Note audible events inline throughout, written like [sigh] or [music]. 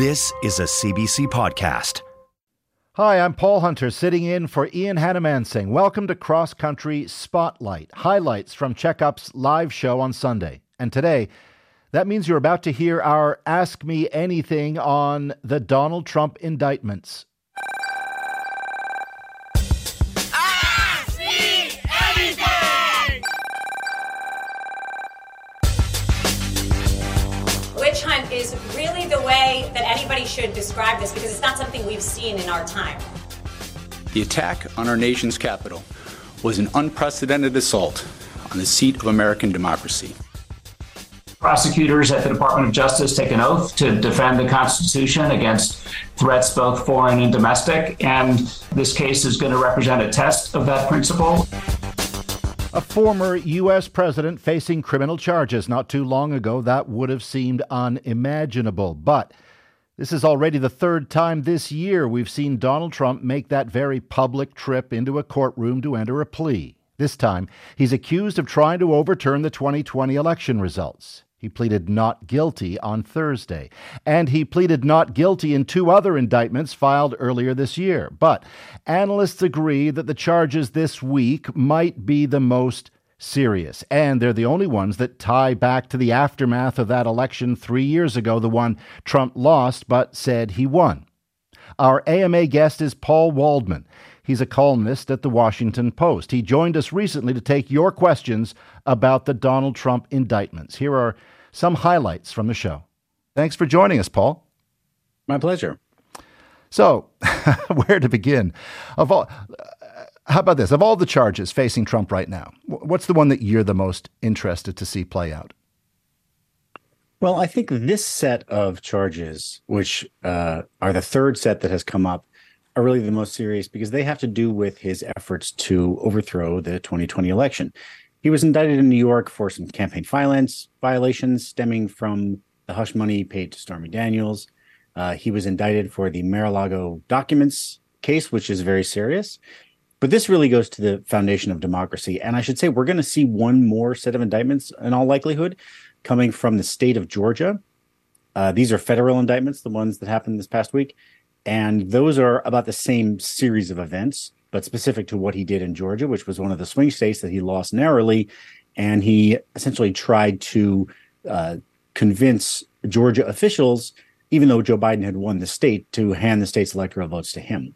This is a CBC podcast. Hi, I'm Paul Hunter, sitting in for Ian Hanomansing. Welcome to Cross Country Spotlight, highlights from Checkup's live show on Sunday. And today, that means you're about to hear our Ask Me Anything on the Donald Trump indictments. Should describe this because it's not something we've seen in our time. The attack on our nation's capital was an unprecedented assault on the seat of American democracy. Prosecutors at the Department of Justice take an oath to defend the Constitution against threats both foreign and domestic, and this case is going to represent a test of that principle. A former U.S. president facing criminal charges not too long ago, that would have seemed unimaginable. But this is already the third time this year we've seen Donald Trump make that very public trip into a courtroom to enter a plea. This time, he's accused of trying to overturn the 2020 election results. He pleaded not guilty on Thursday, and he pleaded not guilty in two other indictments filed earlier this year. But analysts agree that the charges this week might be the most serious, and they're the only ones that tie back to the aftermath of that election three years ago, the one Trump lost but said he won. Our AMA guest is Paul Waldman. He's a columnist at the Washington Post. He joined us recently to take your questions about the Donald Trump indictments. Here are some highlights from the show. Thanks for joining us, Paul. My pleasure. So, [laughs] where to begin? Of all, how about this? Of all the charges facing Trump right now, what's the one that you're the most interested to see play out? Well, I think this set of charges, which uh, are the third set that has come up, are really the most serious because they have to do with his efforts to overthrow the 2020 election. He was indicted in New York for some campaign violence violations stemming from the hush money paid to Stormy Daniels. Uh, he was indicted for the Mar-a-Lago documents case, which is very serious. But this really goes to the foundation of democracy. And I should say, we're going to see one more set of indictments in all likelihood coming from the state of Georgia. Uh, these are federal indictments, the ones that happened this past week. And those are about the same series of events, but specific to what he did in Georgia, which was one of the swing states that he lost narrowly. And he essentially tried to uh, convince Georgia officials, even though Joe Biden had won the state, to hand the state's electoral votes to him.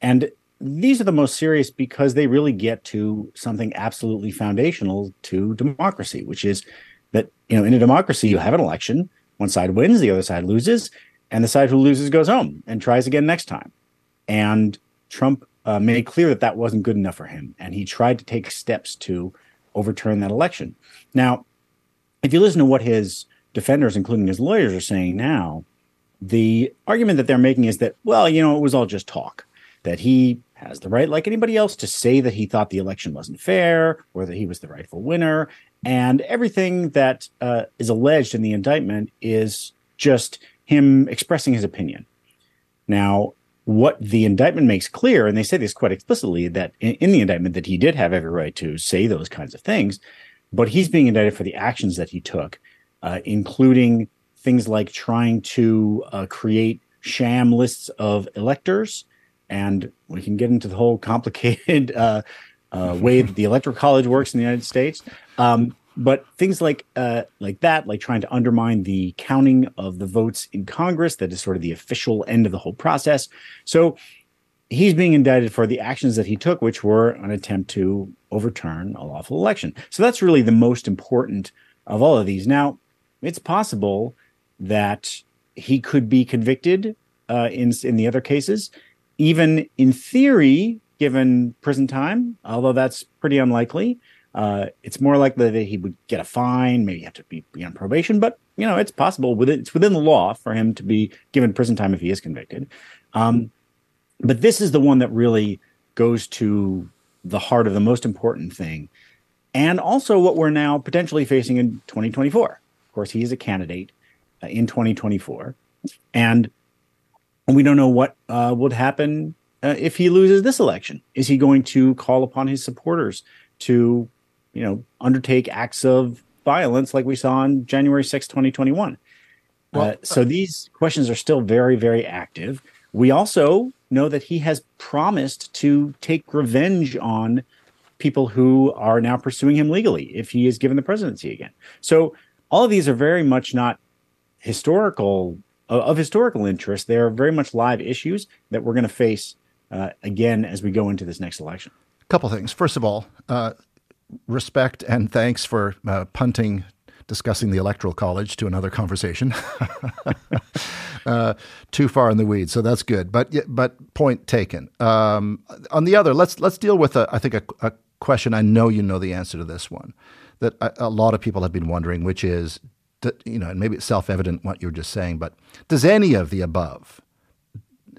And these are the most serious because they really get to something absolutely foundational to democracy, which is that, you know, in a democracy, you have an election, one side wins, the other side loses and the side who loses goes home and tries again next time. And Trump uh, made clear that that wasn't good enough for him, and he tried to take steps to overturn that election. Now, if you listen to what his defenders, including his lawyers, are saying now, the argument that they're making is that, well, you know, it was all just talk, that he has the right, like anybody else, to say that he thought the election wasn't fair or that he was the rightful winner. And everything that uh, is alleged in the indictment is just him expressing his opinion. Now, what the indictment makes clear, and they say this quite explicitly, that in, in, the indictment that he did have every right to say those kinds of things, but he's being indicted for the actions that he took, uh, including things like trying to uh, create sham lists of electors, and we can get into the whole complicated [laughs] uh, uh way that the electoral college works in the United States. Um, but things like uh, like that, like trying to undermine the counting of the votes in Congress, that is sort of the official end of the whole process. So he's being indicted for the actions that he took, which were an attempt to overturn a lawful election. So that's really the most important of all of these. Now, it's possible that he could be convicted uh, in in the other cases, even in theory, given prison time, although that's pretty unlikely. Uh, it's more likely that he would get a fine, maybe have to be, be on probation, but you know, it's possible within it's within the law for him to be given prison time if he is convicted. Um, but this is the one that really goes to the heart of the most important thing, and also what we're now potentially facing in 2024. Of course, he is a candidate uh, in 2024, and we don't know what uh, would happen uh, if he loses this election. Is he going to call upon his supporters to, you know, undertake acts of violence like we saw on January 6, 2021? Well, uh, so these questions are still very, very active. We also know that he has promised to take revenge on people who are now pursuing him legally if he is given the presidency again. So all of these are very much not historical of historical interest. They are very much live issues that we're going to face uh, again as we go into this next election. A couple things. First of all, uh, respect and thanks for uh, punting discussing the electoral college to another conversation. [laughs] uh, too far in the weeds, so that's good. But but point taken. Um, on the other, let's let's deal with a, I think a, a, question. I know you know the answer to this one that a, a lot of people have been wondering, which is, you know, and maybe it's self evident what you're just saying, but does any of the above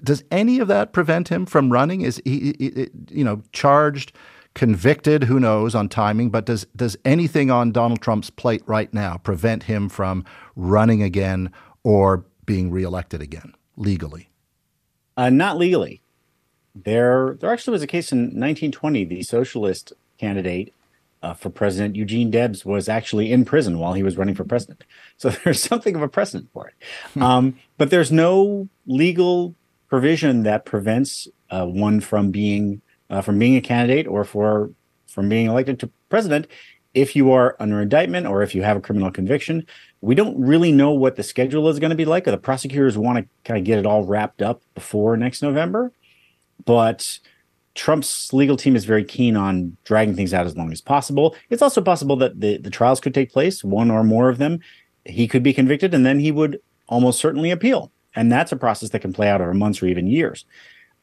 does any of that prevent him from running? Is he, he, you know, charged, convicted? Who knows on timing? But does does anything on Donald Trump's plate right now prevent him from running again or being reelected again legally? Uh, not legally. There, there actually was a case in 1920. The socialist candidate uh, for president, Eugene Debs, was actually in prison while he was running for president. [laughs] So there's something of a precedent for it. Hmm. Um, but there's no legal provision that prevents uh, one from being uh, from being a candidate or for from being elected to president if you are under indictment or if you have a criminal conviction. We don't really know what the schedule is going to be like. The prosecutors want to kind of get it all wrapped up before next November, but Trump's legal team is very keen on dragging things out as long as possible. It's also possible that the, the trials could take place, one or more of them. He could be convicted, and then he would almost certainly appeal. And that's a process that can play out over months or even years.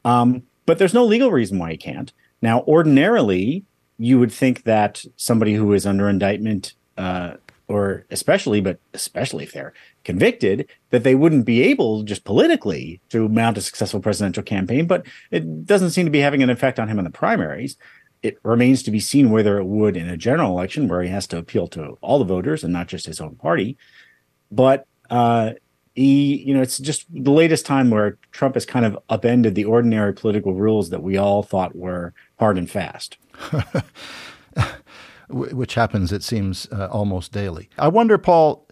Um, but there's no legal reason why he can't. Now, ordinarily, you would think that somebody who is under indictment, uh, or especially, but especially if they're convicted, that they wouldn't be able just politically to mount a successful presidential campaign. But it doesn't seem to be having an effect on him in the primaries. It remains to be seen whether it would in a general election where he has to appeal to all the voters and not just his own party. But uh, he, you know, it's just the latest time where Trump has kind of upended the ordinary political rules that we all thought were hard and fast. [laughs] Which happens, it seems, uh, almost daily. I wonder, Paul,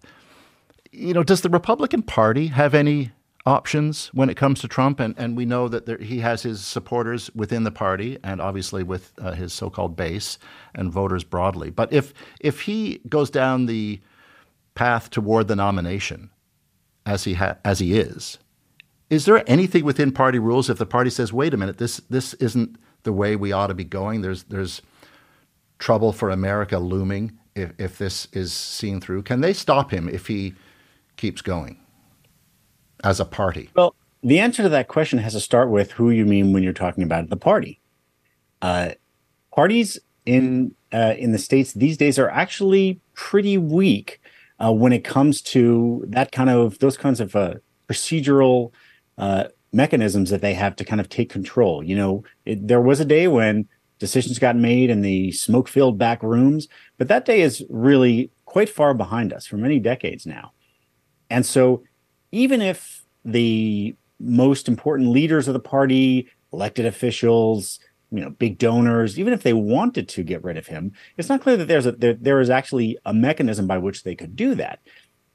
you know, does the Republican Party have any options when it comes to Trump? And, and we know that there, he has his supporters within the party and obviously with uh, his so called base and voters broadly. But if, if he goes down the path toward the nomination, as he ha- as he is, is there anything within party rules if the party says, "Wait a minute, this this isn't the way we ought to be going"? There's there's trouble for America looming if if this is seen through. Can they stop him if he keeps going as a party? Well, the answer to that question has to start with who you mean when you're talking about the party. Uh, parties in uh, in the states these days are actually pretty weak uh, when it comes to that kind of those kinds of uh, procedural uh, mechanisms that they have to kind of take control. You know, it, there was a day when decisions got made in the smoke-filled back rooms, but that day is really quite far behind us for many decades now. And so, even if the most important leaders of the party, elected officials, you know big donors even if they wanted to get rid of him it's not clear that there's a there, there is actually a mechanism by which they could do that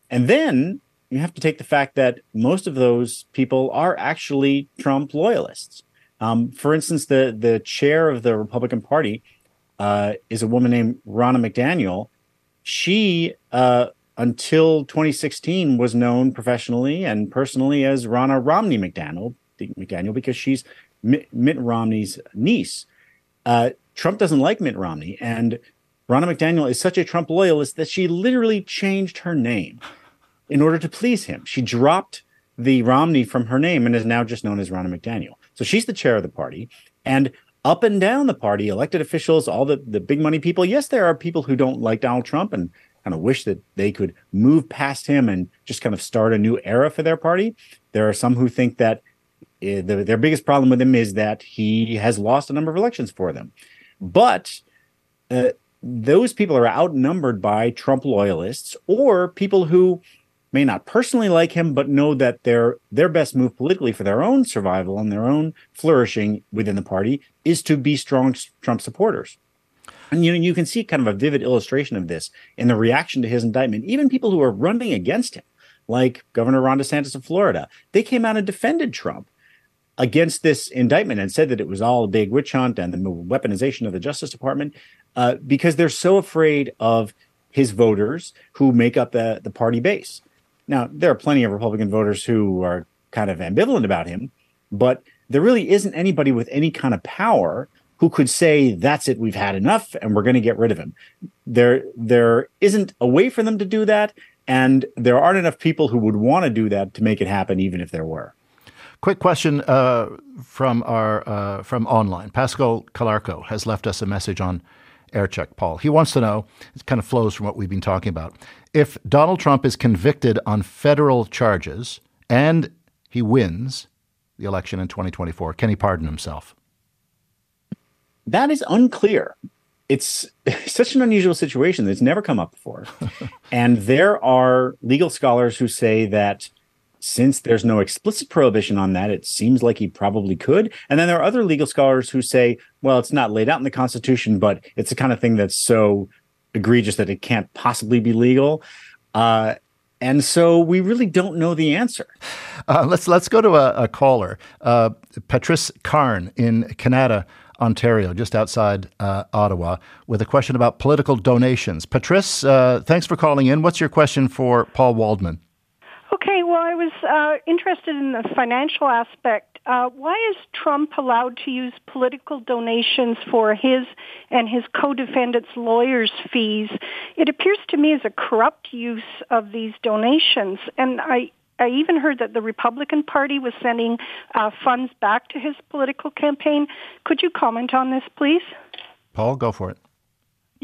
and then you have to take the fact that most of those people are actually trump loyalists um, for instance the the chair of the republican party uh, is a woman named ronna mcdaniel she uh, until 2016 was known professionally and personally as ronna romney mcdaniel mcdaniel because she's Mitt Romney's niece. Uh, Trump doesn't like Mitt Romney, and Ronna McDaniel is such a Trump loyalist that she literally changed her name in order to please him. She dropped the Romney from her name and is now just known as Ronna McDaniel. So she's the chair of the party. And up and down the party, elected officials, all the, the big money people, yes, there are people who don't like Donald Trump and kind of wish that they could move past him and just kind of start a new era for their party. There are some who think that uh, the, their biggest problem with him is that he has lost a number of elections for them. But uh, those people are outnumbered by Trump loyalists or people who may not personally like him, but know that their their best move politically for their own survival and their own flourishing within the party is to be strong Trump supporters. And you know, you can see kind of a vivid illustration of this in the reaction to his indictment. Even people who are running against him, like Governor Ron DeSantis of Florida, they came out and defended Trump against this indictment and said that it was all a big witch hunt and the weaponization of the Justice Department uh, because they're so afraid of his voters who make up the, the party base. Now, there are plenty of Republican voters who are kind of ambivalent about him, but there really isn't anybody with any kind of power who could say that's it we've had enough and we're going to get rid of him. There there isn't a way for them to do that and there aren't enough people who would want to do that to make it happen even if there were. Quick question uh, from our uh, from online. Pascal calarco has left us a message on aircheck paul he wants to know it kind of flows from what we've been talking about if donald trump is convicted on federal charges and he wins the election in 2024 can he pardon himself that is unclear. It's [laughs] such an unusual situation that's never come up before. [laughs] and there are legal scholars who say that since there's no explicit prohibition on that, it seems like he probably could. And then there are other legal scholars who say, well, it's not laid out in the Constitution, but it's the kind of thing that's so egregious that it can't possibly be legal. Uh, and so we really don't know the answer. Uh, let's let's go to a, a caller, uh, Patrice Carn in Canada. Ontario, just outside uh, Ottawa, with a question about political donations. Patrice, uh, thanks for calling in. What's your question for Paul Waldman? I was uh, interested in the financial aspect. Uh, why is Trump allowed to use political donations for his and his co-defendants' lawyers' fees? It appears to me as a corrupt use of these donations, and I I even heard that the Republican Party was sending uh, funds back to his political campaign. Could you comment on this, please? Paul, go for it.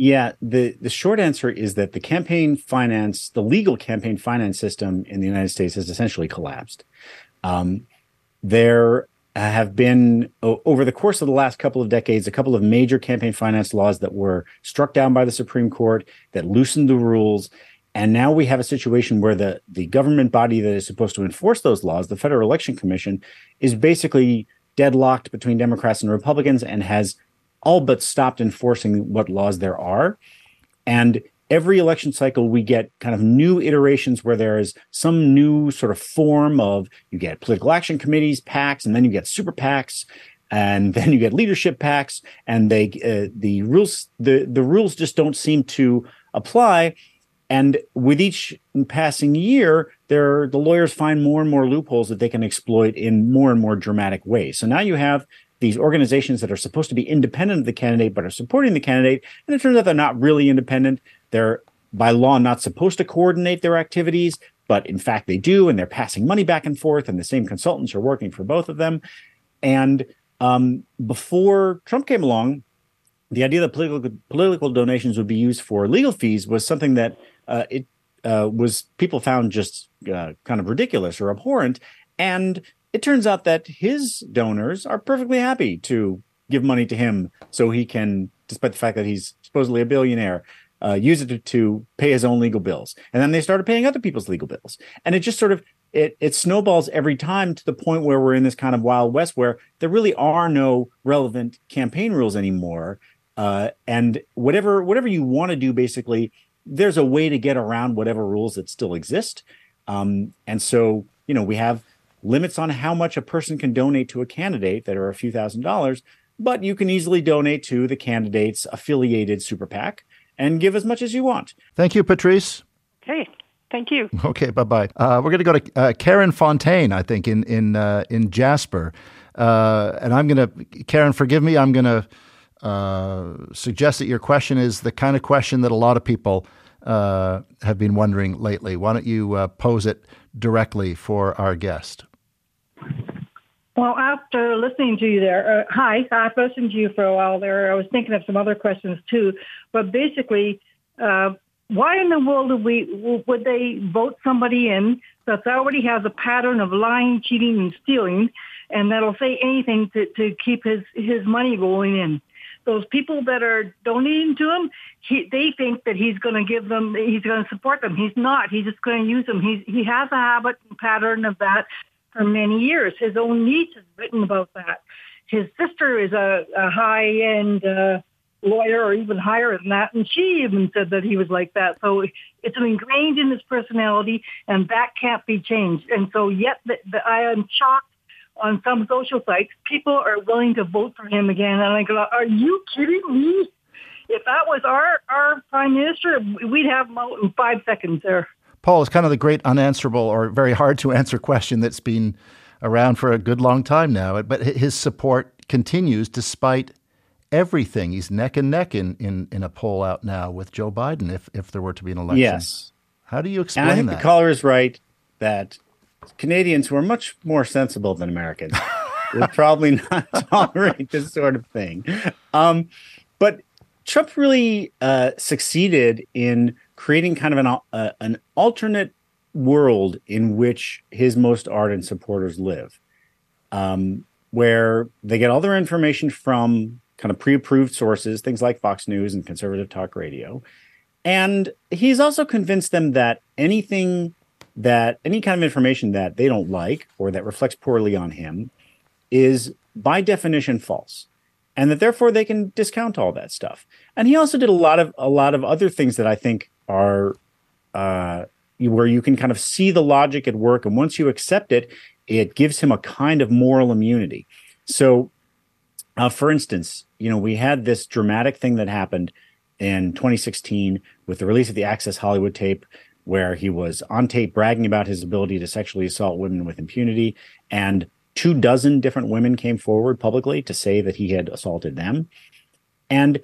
Yeah, the, the short answer is that the campaign finance, the legal campaign finance system in the United States has essentially collapsed. Um, there have been, over the course of the last couple of decades, a couple of major campaign finance laws that were struck down by the Supreme Court that loosened the rules and now we have a situation where the, the government body that is supposed to enforce those laws, the Federal Election Commission, is basically deadlocked between Democrats and Republicans and has all but stopped enforcing what laws there are. And every election cycle, we get kind of new iterations where there is some new sort of form of you get political action committees, PACs, and then you get super PACs, and [laughs] then you get leadership PACs, and they uh, the rules the the rules just don't seem to apply and with each passing year, there the lawyers find more and more loopholes that they can exploit in more and more dramatic ways. So now you have these organizations that are supposed to be independent of the candidate but are supporting the candidate, and it turns out they're not really independent. They're by law not supposed to coordinate their activities, but in fact they do, and they're passing money back and forth, and the same consultants are working for both of them. And um, before Trump came along, the idea that political political donations would be used for legal fees was something that uh, it uh, was people found just uh, kind of ridiculous or abhorrent. And it turns out that his donors are perfectly happy to give money to him so he can, despite the fact that he's supposedly a billionaire, uh, use it to, to, pay his own legal bills. And then they started paying other people's legal bills. And it just sort of it it snowballs every time to the point where we're in this kind of wild west where there really are no relevant campaign rules anymore. Uh, and whatever whatever you want to do, basically, there's a way to get around whatever rules that still exist. Um, and so, you know, we have limits on how much a person can donate to a candidate that are a few thousand dollars, but you can easily donate to the candidate's affiliated super PAC and give as much as you want. Thank you, Patrice. Okay. Thank you. Okay, bye bye. Uh, we're going to go to uh, Karen Fontaine, I think, in in uh, in Jasper, uh, and I'm going to Karen, forgive me. I'm going to uh, suggest that your question is the kind of question that a lot of people uh, have been wondering lately. Why don't you uh, pose it directly for our guest? Well, after listening to you there, uh, hi, I've listened to you for a while there. I was thinking of some other questions too, but basically, uh, why in the world would we would they vote somebody in that already has a pattern of lying, cheating, and stealing, and that'll say anything to, to keep his his money rolling in? Those people that are donating to him, he, they think that he's going to give them, he's going to support them. He's not. He's just going to use them. He's, he has a habit and pattern of that for many years. His own niece has written about that. His sister is a, a high-end uh, lawyer or even higher than that, and she even said that he was like that. So it's ingrained in his personality, and that can't be changed. And so yet the, the, I am shocked on some social sites, people are willing to vote for him again. And I go, are you kidding me? If that was our, our prime minister, we'd have him out in five seconds there. Paul, is kind of the great unanswerable or very hard to [laughs] answer question that's been around for a good long time now. But his support continues despite everything. He's neck and neck in, in, in a poll out now with Joe Biden if, if there were to be an election. Yes. How do you explain and I think that? the caller is right that Canadians who are much more sensible than Americans [laughs] would probably not [laughs] tolerate this sort of thing. Um, but Trump really uh, succeeded in creating kind of an uh, an alternate world in which his most ardent supporters live, um, where they get all their information from kind of pre-approved sources, things like Fox News and conservative talk radio, and he's also convinced them that anything that any kind of information that they don't like or that reflects poorly on him is by definition false and that therefore they can discount all that stuff. And he also did a lot of a lot of other things that i think are uh, where you can kind of see the logic at work and once you accept it it gives him a kind of moral immunity so uh, for instance you know we had this dramatic thing that happened in 2016 with the release of the access hollywood tape where he was on tape bragging about his ability to sexually assault women with impunity. And two dozen different women came forward publicly to say that he had assaulted them. And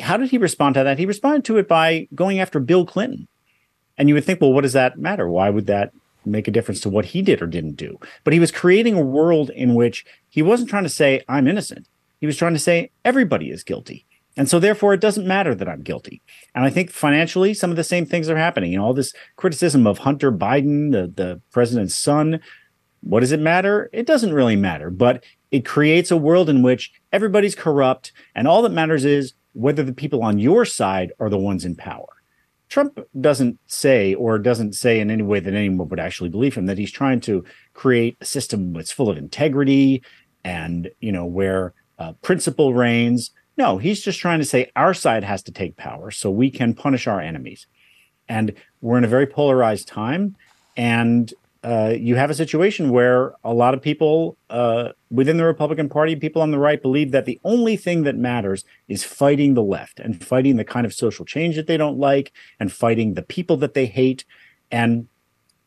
how did he respond to that? He responded to it by going after Bill Clinton. And you would think, well, what does that matter? Why would that make a difference to what he did or didn't do? But he was creating a world in which he wasn't trying to say, I'm innocent. He was trying to say, everybody is guilty. And so therefore it doesn't matter that I'm guilty. And I think financially some of the same things are happening. You know, all this criticism of Hunter Biden, the, the president's son, what does it matter? It doesn't really matter, but it creates a world in which everybody's corrupt and all that matters is whether the people on your side are the ones in power. Trump doesn't say, or doesn't say in any way that anyone would actually believe him, that he's trying to create a system that's full of integrity and, you know, where uh, principle reigns. No, he's just trying to say our side has to take power so we can punish our enemies. And we're in a very polarized time. And uh, you have a situation where a lot of people uh, within the Republican Party, people on the right, believe that the only thing that matters is fighting the left and fighting the kind of social change that they don't like and fighting the people that they hate. And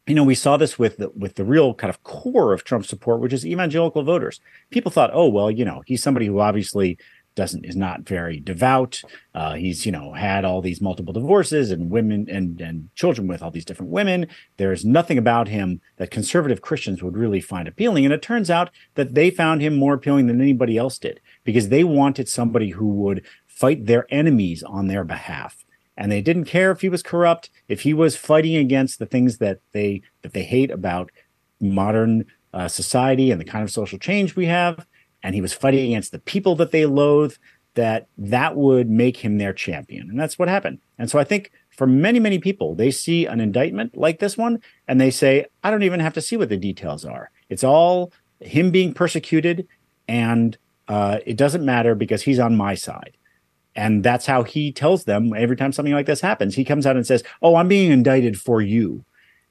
you know, we saw this with the, with the real kind of core of Trump support, which is evangelical voters. People thought, oh well, you know, he's somebody who obviously doesn't is not very devout. Uh, he's you know had all these multiple divorces and women and and children with all these different women. There's nothing about him that conservative Christians would really find appealing. And it turns out that they found him more appealing than anybody else did because they wanted somebody who would fight their enemies on their behalf. And they didn't care if he was corrupt, if he was fighting against the things that they that they hate about modern uh, society and the kind of social change we have and he was fighting against the people that they loathe, that that would make him their champion. And that's what happened. And so I think for many, many people, they see an indictment like this one and they say, I don't even have to see what the details are. It's all him being persecuted and uh, it doesn't matter because he's on my side. And that's how he tells them every time something like this happens. He comes out and says, Oh, I'm being indicted for you.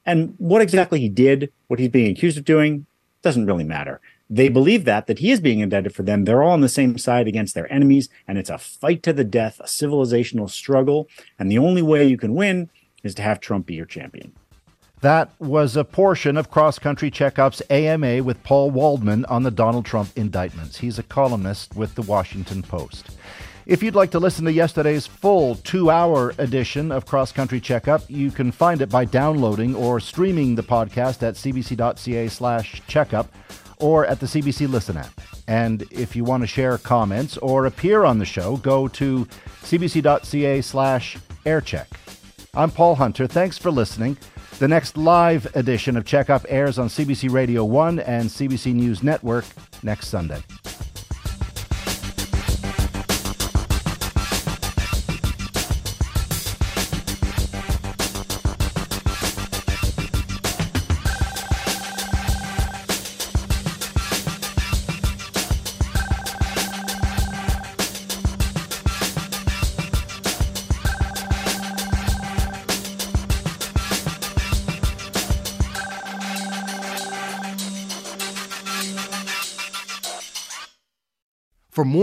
And what exactly he did, what he's being accused of doing, doesn't really matter they believe that that he is being indicted for them they're all on the same side against their enemies and it's a fight to the death a civilizational struggle and the only way you can win is to have trump be your champion that was a portion of Cross Country Checkup's AMA with Paul Waldman on the Donald Trump indictments. He's a columnist with the Washington Post. If you'd like to listen to yesterday's full two hour edition of Cross Country Checkup, you can find it by downloading or streaming the podcast at cbc.ca slash checkup or at the CBC Listen app. And if you want to share comments or appear on the show, go to cbc.ca slash aircheck. I'm Paul Hunter. Thanks for listening. The next live edition of Checkup airs on CBC Radio 1 and CBC News Network next Sunday.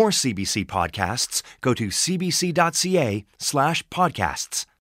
More CBC podcasts, go to cbc.ca slash podcasts.